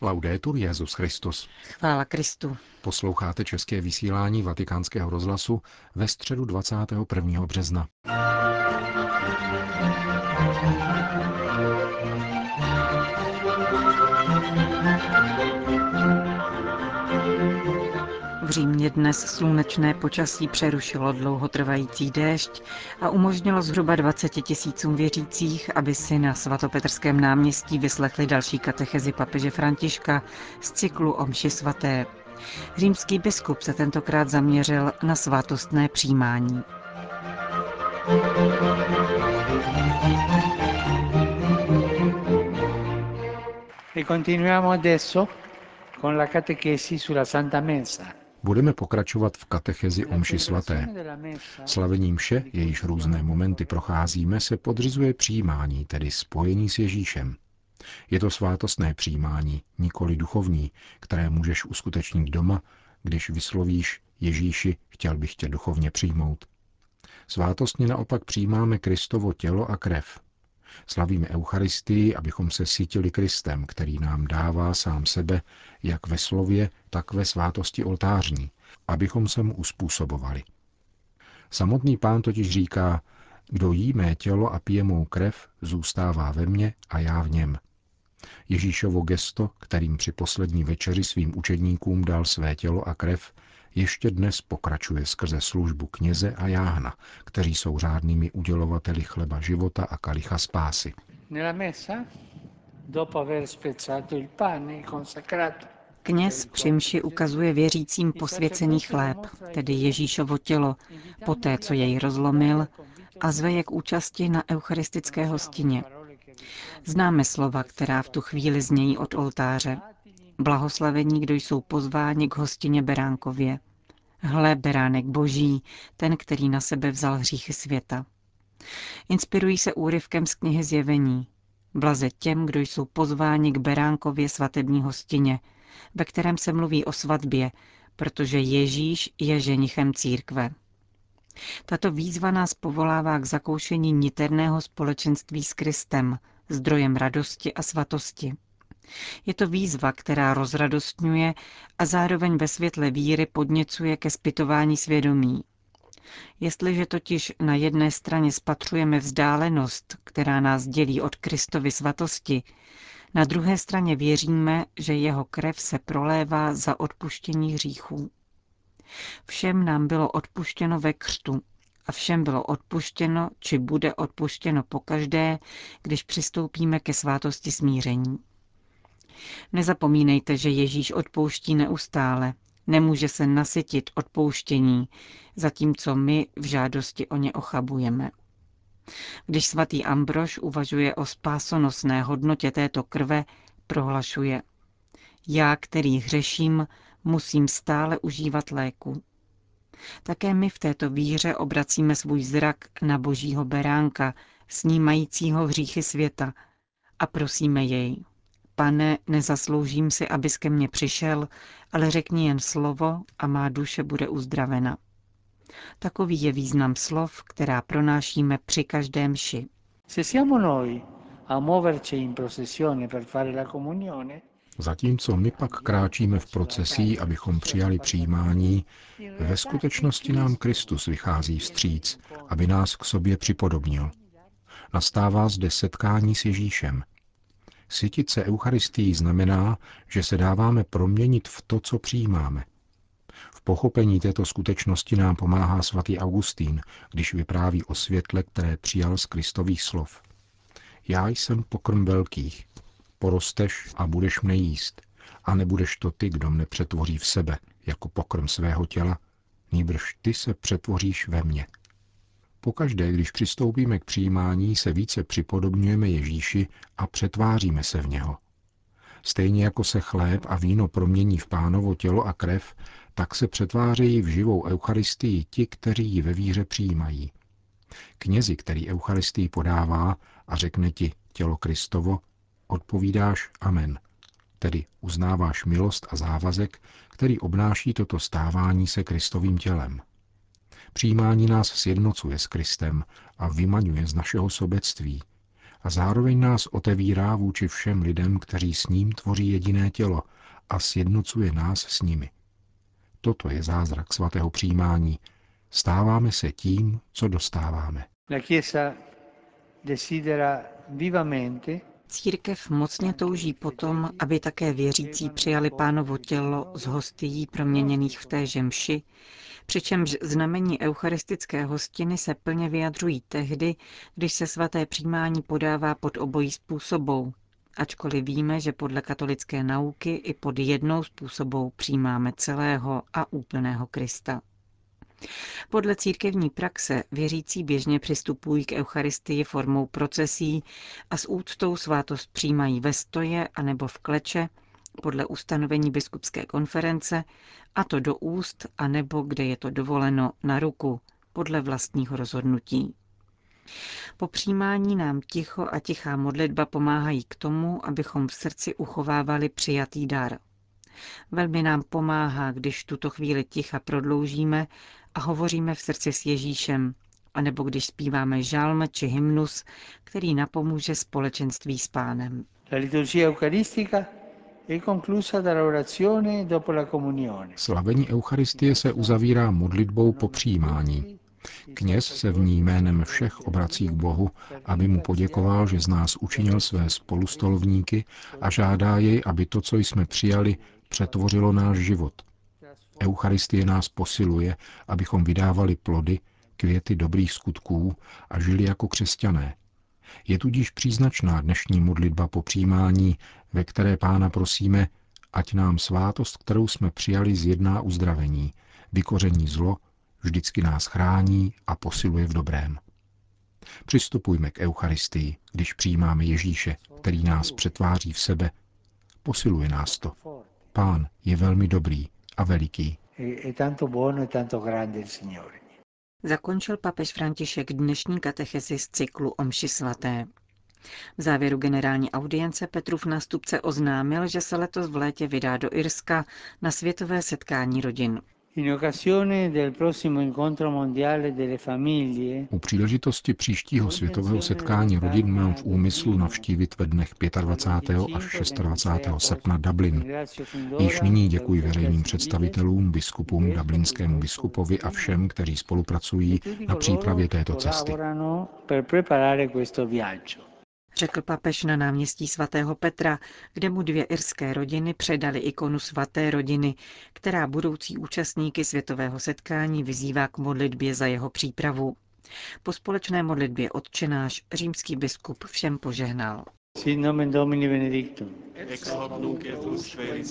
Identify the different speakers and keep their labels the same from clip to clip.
Speaker 1: Laudetur Jezus Christus.
Speaker 2: Chvála Kristu.
Speaker 1: Posloucháte české vysílání Vatikánského rozhlasu ve středu 21. března.
Speaker 2: Římě dnes slunečné počasí přerušilo dlouhotrvající déšť a umožnilo zhruba 20 tisícům věřících, aby si na svatopetrském náměstí vyslechli další katechezi papeže Františka z cyklu Omši svaté. Římský biskup se tentokrát zaměřil na svátostné přijímání.
Speaker 3: E continuiamo adesso con la catechesi sulla Santa Messa.
Speaker 1: Budeme pokračovat v katechezi o mši svaté. Slavení mše, jejíž různé momenty procházíme, se podřizuje přijímání, tedy spojení s Ježíšem. Je to svátostné přijímání, nikoli duchovní, které můžeš uskutečnit doma, když vyslovíš Ježíši, chtěl bych tě duchovně přijmout. Svátostně naopak přijímáme Kristovo tělo a krev. Slavíme Eucharistii, abychom se sítili Kristem, který nám dává sám sebe, jak ve slově, tak ve svátosti oltářní, abychom se mu uspůsobovali. Samotný pán totiž říká, kdo jí mé tělo a pije mou krev, zůstává ve mně a já v něm. Ježíšovo gesto, kterým při poslední večeři svým učedníkům dal své tělo a krev, ještě dnes pokračuje skrze službu kněze a jáhna, kteří jsou řádnými udělovateli chleba života a kalicha spásy.
Speaker 2: Kněz při mši ukazuje věřícím posvěcený chléb, tedy Ježíšovo tělo, poté, co jej rozlomil, a zve je k účasti na eucharistické hostině. Známe slova, která v tu chvíli znějí od oltáře. Blahoslavení, kdo jsou pozváni k hostině Beránkově. Hle, beránek boží, ten, který na sebe vzal hříchy světa. Inspirují se úryvkem z knihy Zjevení. Blaze těm, kdo jsou pozváni k beránkově svatební hostině, ve kterém se mluví o svatbě, protože Ježíš je ženichem církve. Tato výzva nás povolává k zakoušení niterného společenství s Kristem, zdrojem radosti a svatosti. Je to výzva, která rozradostňuje a zároveň ve světle víry podněcuje ke zpytování svědomí. Jestliže totiž na jedné straně spatřujeme vzdálenost, která nás dělí od Kristovy svatosti, na druhé straně věříme, že jeho krev se prolévá za odpuštění hříchů. Všem nám bylo odpuštěno ve křtu a všem bylo odpuštěno, či bude odpuštěno pokaždé, když přistoupíme ke svátosti smíření. Nezapomínejte, že Ježíš odpouští neustále. Nemůže se nasytit odpouštění, zatímco my v žádosti o ně ochabujeme. Když svatý Ambrož uvažuje o spásonosné hodnotě této krve, prohlašuje Já, který hřeším, musím stále užívat léku. Také my v této víře obracíme svůj zrak na božího beránka, snímajícího hříchy světa a prosíme jej, Pane, nezasloužím si, abys ke mně přišel, ale řekni jen slovo a má duše bude uzdravena. Takový je význam slov, která pronášíme při každém mši.
Speaker 1: Zatímco my pak kráčíme v procesí, abychom přijali přijímání, ve skutečnosti nám Kristus vychází vstříc, aby nás k sobě připodobnil. Nastává zde setkání s Ježíšem, Sytit se Eucharistii znamená, že se dáváme proměnit v to, co přijímáme. V pochopení této skutečnosti nám pomáhá svatý Augustín, když vypráví o světle, které přijal z Kristových slov. Já jsem pokrm velkých. Porosteš a budeš mne jíst. A nebudeš to ty, kdo mne přetvoří v sebe, jako pokrm svého těla, nýbrž ty se přetvoříš ve mně. Pokaždé, když přistoupíme k přijímání, se více připodobňujeme Ježíši a přetváříme se v něho. Stejně jako se chléb a víno promění v pánovo tělo a krev, tak se přetvářejí v živou Eucharistii ti, kteří ji ve víře přijímají. Knězi, který Eucharistii podává a řekne ti tělo Kristovo, odpovídáš Amen, tedy uznáváš milost a závazek, který obnáší toto stávání se Kristovým tělem. Přijímání nás sjednocuje s Kristem a vymaňuje z našeho sobectví a zároveň nás otevírá vůči všem lidem, kteří s ním tvoří jediné tělo a sjednocuje nás s nimi. Toto je zázrak svatého přijímání. Stáváme se tím, co dostáváme.
Speaker 3: La Chiesa desidera vivamente
Speaker 2: Církev mocně touží potom, aby také věřící přijali pánovo tělo z hostií proměněných v té žemši, přičemž znamení eucharistické hostiny se plně vyjadřují tehdy, když se svaté přijímání podává pod obojí způsobou, ačkoliv víme, že podle katolické nauky i pod jednou způsobou přijímáme celého a úplného Krista. Podle církevní praxe věřící běžně přistupují k Eucharistii formou procesí a s úctou svátost přijímají ve stoje anebo v kleče, podle ustanovení biskupské konference, a to do úst, anebo kde je to dovoleno na ruku, podle vlastního rozhodnutí. Po přijímání nám ticho a tichá modlitba pomáhají k tomu, abychom v srdci uchovávali přijatý dar. Velmi nám pomáhá, když tuto chvíli ticha prodloužíme a hovoříme v srdci s Ježíšem, anebo když zpíváme žalm či hymnus, který napomůže společenství s pánem.
Speaker 3: La liturgia eucaristica è conclusa dall'orazione dopo la comunione.
Speaker 1: Slavení Eucharistie se uzavírá modlitbou po přijímání. Kněz se v ní jménem všech obrací k Bohu, aby mu poděkoval, že z nás učinil své spolustolovníky a žádá jej, aby to, co jsme přijali, přetvořilo náš život. Eucharistie nás posiluje, abychom vydávali plody, květy dobrých skutků a žili jako křesťané. Je tudíž příznačná dnešní modlitba po přijímání, ve které pána prosíme, ať nám svátost, kterou jsme přijali, zjedná uzdravení, vykoření zlo, vždycky nás chrání a posiluje v dobrém. Přistupujme k Eucharistii, když přijímáme Ježíše, který nás přetváří v sebe. Posiluje nás to. Pán je velmi dobrý a veliký.
Speaker 3: E tanto grande il Signore.
Speaker 2: Zakončil papež František dnešní katechezi z cyklu Omši svaté. V závěru generální audience Petrův nástupce oznámil, že se letos v létě vydá do Irska na světové setkání rodin.
Speaker 1: U příležitosti příštího světového setkání rodin mám v úmyslu navštívit ve dnech 25. až 26. srpna Dublin. Již nyní děkuji veřejným představitelům, biskupům, dublinskému biskupovi a všem, kteří spolupracují na přípravě této cesty.
Speaker 2: Řekl papež na náměstí svatého Petra, kde mu dvě irské rodiny předali ikonu svaté rodiny, která budoucí účastníky světového setkání vyzývá k modlitbě za jeho přípravu. Po společné modlitbě odčenáš římský biskup všem požehnal.
Speaker 3: Sit nomen Domini benedictum.
Speaker 4: ex hoc nunc et usque in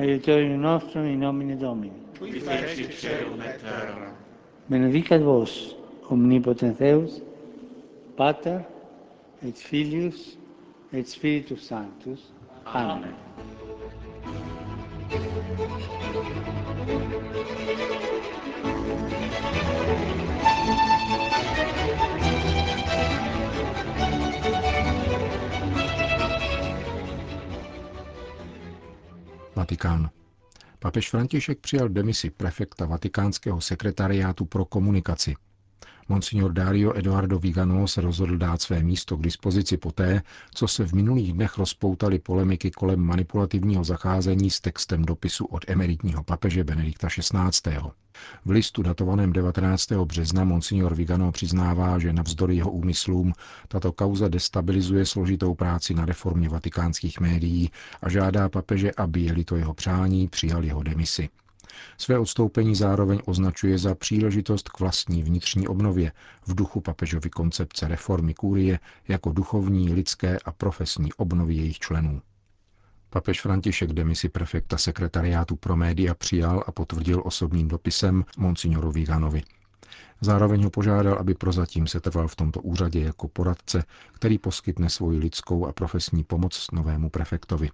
Speaker 3: Aiutorium nostrum in nomine Domini.
Speaker 4: qui fecit caelum et terra.
Speaker 3: Benedicat vos, omnipotens Deus, Pater, et Filius, et Spiritus Sanctus. Amen.
Speaker 1: Vatikán. Papež František přijal demisi prefekta vatikánského sekretariátu pro komunikaci. Monsignor Dario Eduardo Vigano se rozhodl dát své místo k dispozici poté, co se v minulých dnech rozpoutaly polemiky kolem manipulativního zacházení s textem dopisu od emeritního papeže Benedikta XVI. V listu datovaném 19. března Monsignor Vigano přiznává, že navzdory jeho úmyslům tato kauza destabilizuje složitou práci na reformě vatikánských médií a žádá papeže, aby jeli to jeho přání, přijal jeho demisi. Své odstoupení zároveň označuje za příležitost k vlastní vnitřní obnově v duchu papežovy koncepce reformy kůrie jako duchovní, lidské a profesní obnovy jejich členů. Papež František demisi prefekta sekretariátu pro média přijal a potvrdil osobním dopisem Monsignorovi Viganovi. Zároveň ho požádal, aby prozatím se trval v tomto úřadě jako poradce, který poskytne svoji lidskou a profesní pomoc novému prefektovi.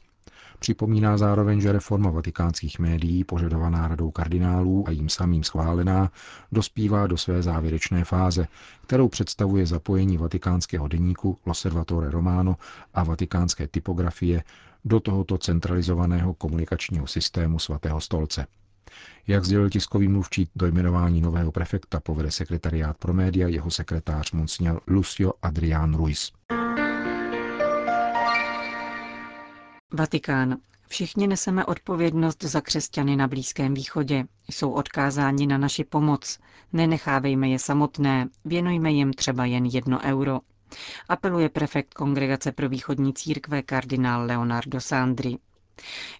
Speaker 1: Připomíná zároveň, že reforma vatikánských médií, požadovaná radou kardinálů a jim samým schválená, dospívá do své závěrečné fáze, kterou představuje zapojení vatikánského deníku L'Osservatore Romano a vatikánské typografie do tohoto centralizovaného komunikačního systému svatého stolce. Jak sdělil tiskový mluvčí, do jmenování nového prefekta povede sekretariát pro média jeho sekretář Monsignor Lucio Adrián Ruiz.
Speaker 2: Vatikán. Všichni neseme odpovědnost za křesťany na Blízkém východě. Jsou odkázáni na naši pomoc. Nenechávejme je samotné, věnujme jim třeba jen jedno euro. Apeluje prefekt Kongregace pro východní církve kardinál Leonardo Sandri.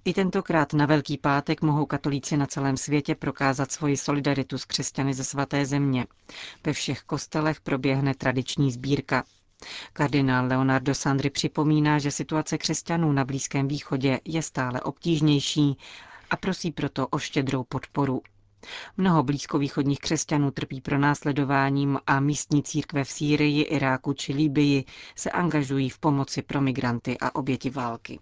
Speaker 2: I tentokrát na Velký pátek mohou katolíci na celém světě prokázat svoji solidaritu s křesťany ze svaté země. Ve všech kostelech proběhne tradiční sbírka. Kardinál Leonardo Sandri připomíná, že situace křesťanů na Blízkém východě je stále obtížnější a prosí proto o štědrou podporu. Mnoho blízkovýchodních křesťanů trpí pronásledováním a místní církve v Sýrii, Iráku či Líbii se angažují v pomoci pro migranty a oběti války.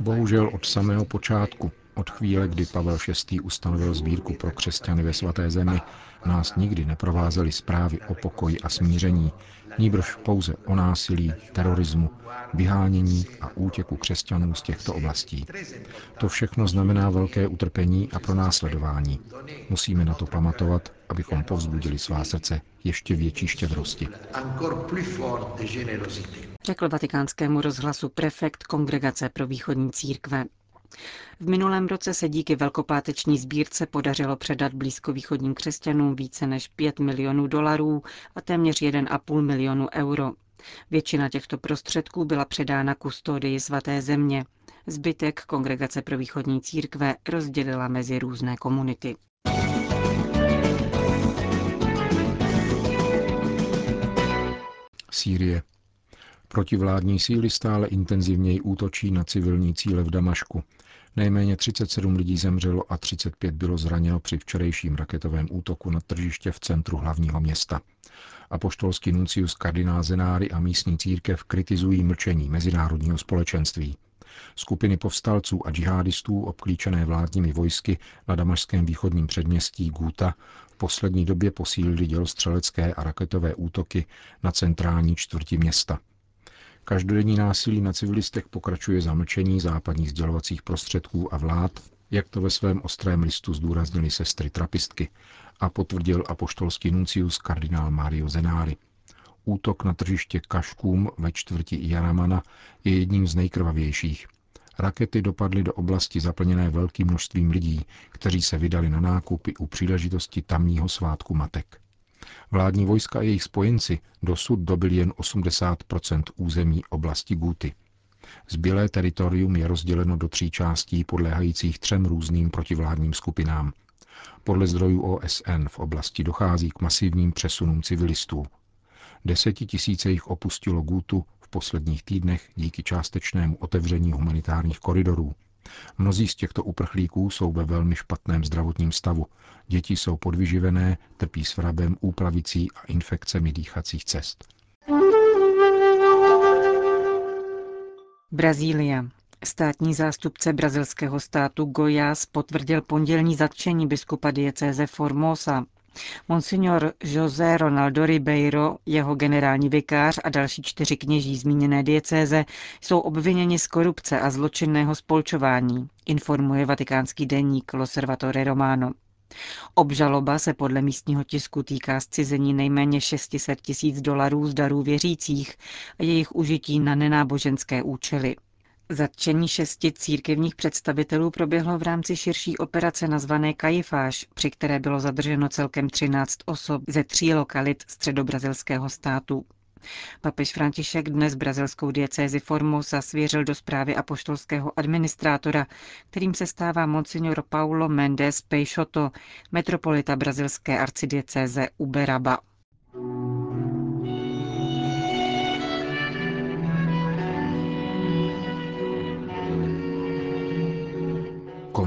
Speaker 1: Bohužel od samého počátku od chvíle, kdy Pavel VI. ustanovil sbírku pro křesťany ve svaté zemi, nás nikdy neprovázely zprávy o pokoji a smíření, níbrž pouze o násilí, terorismu, vyhánění a útěku křesťanů z těchto oblastí. To všechno znamená velké utrpení a pronásledování. Musíme na to pamatovat, abychom povzbudili svá srdce ještě větší štědrosti.
Speaker 2: Řekl vatikánskému rozhlasu prefekt Kongregace pro východní církve. V minulém roce se díky velkopáteční sbírce podařilo předat blízkovýchodním křesťanům více než 5 milionů dolarů a téměř 1,5 milionu euro. Většina těchto prostředků byla předána kustodii svaté země. Zbytek Kongregace pro východní církve rozdělila mezi různé komunity.
Speaker 1: Sýrie. Protivládní síly stále intenzivněji útočí na civilní cíle v Damašku. Nejméně 37 lidí zemřelo a 35 bylo zraněno při včerejším raketovém útoku na tržiště v centru hlavního města. Apoštolský nuncius kardinál Zenáry a místní církev kritizují mlčení mezinárodního společenství. Skupiny povstalců a džihadistů obklíčené vládními vojsky na damašském východním předměstí Guta v poslední době posílili dělostřelecké a raketové útoky na centrální čtvrti města. Každodenní násilí na civilistech pokračuje zamlčení západních sdělovacích prostředků a vlád, jak to ve svém ostrém listu zdůraznili sestry trapistky a potvrdil apoštolský nuncius kardinál Mario Zenári. Útok na tržiště Kaškům ve čtvrti Jaramana je jedním z nejkrvavějších. Rakety dopadly do oblasti zaplněné velkým množstvím lidí, kteří se vydali na nákupy u příležitosti tamního svátku matek. Vládní vojska a jejich spojenci dosud dobili jen 80% území oblasti Guty. Zbylé teritorium je rozděleno do tří částí podléhajících třem různým protivládním skupinám. Podle zdrojů OSN v oblasti dochází k masivním přesunům civilistů. Desetitisíce jich opustilo Gutu v posledních týdnech díky částečnému otevření humanitárních koridorů. Mnozí z těchto uprchlíků jsou ve velmi špatném zdravotním stavu. Děti jsou podvyživené, trpí svrabem, úplavicí a infekcemi dýchacích cest.
Speaker 2: Brazílie. Státní zástupce brazilského státu Goiás potvrdil pondělní zatčení biskupa diecéze Formosa. Monsignor José Ronaldo Ribeiro, jeho generální vikář a další čtyři kněží zmíněné diecéze jsou obviněni z korupce a zločinného spolčování, informuje vatikánský deník Loservatore Romano. Obžaloba se podle místního tisku týká zcizení nejméně 600 tisíc dolarů z darů věřících a jejich užití na nenáboženské účely. Zatčení šesti církevních představitelů proběhlo v rámci širší operace nazvané Kajifáš, při které bylo zadrženo celkem 13 osob ze tří lokalit středobrazilského státu. Papež František dnes brazilskou diecézi Formosa svěřil do zprávy apoštolského administrátora, kterým se stává monsignor Paulo Mendes Peixoto, metropolita brazilské arcidiecéze Uberaba.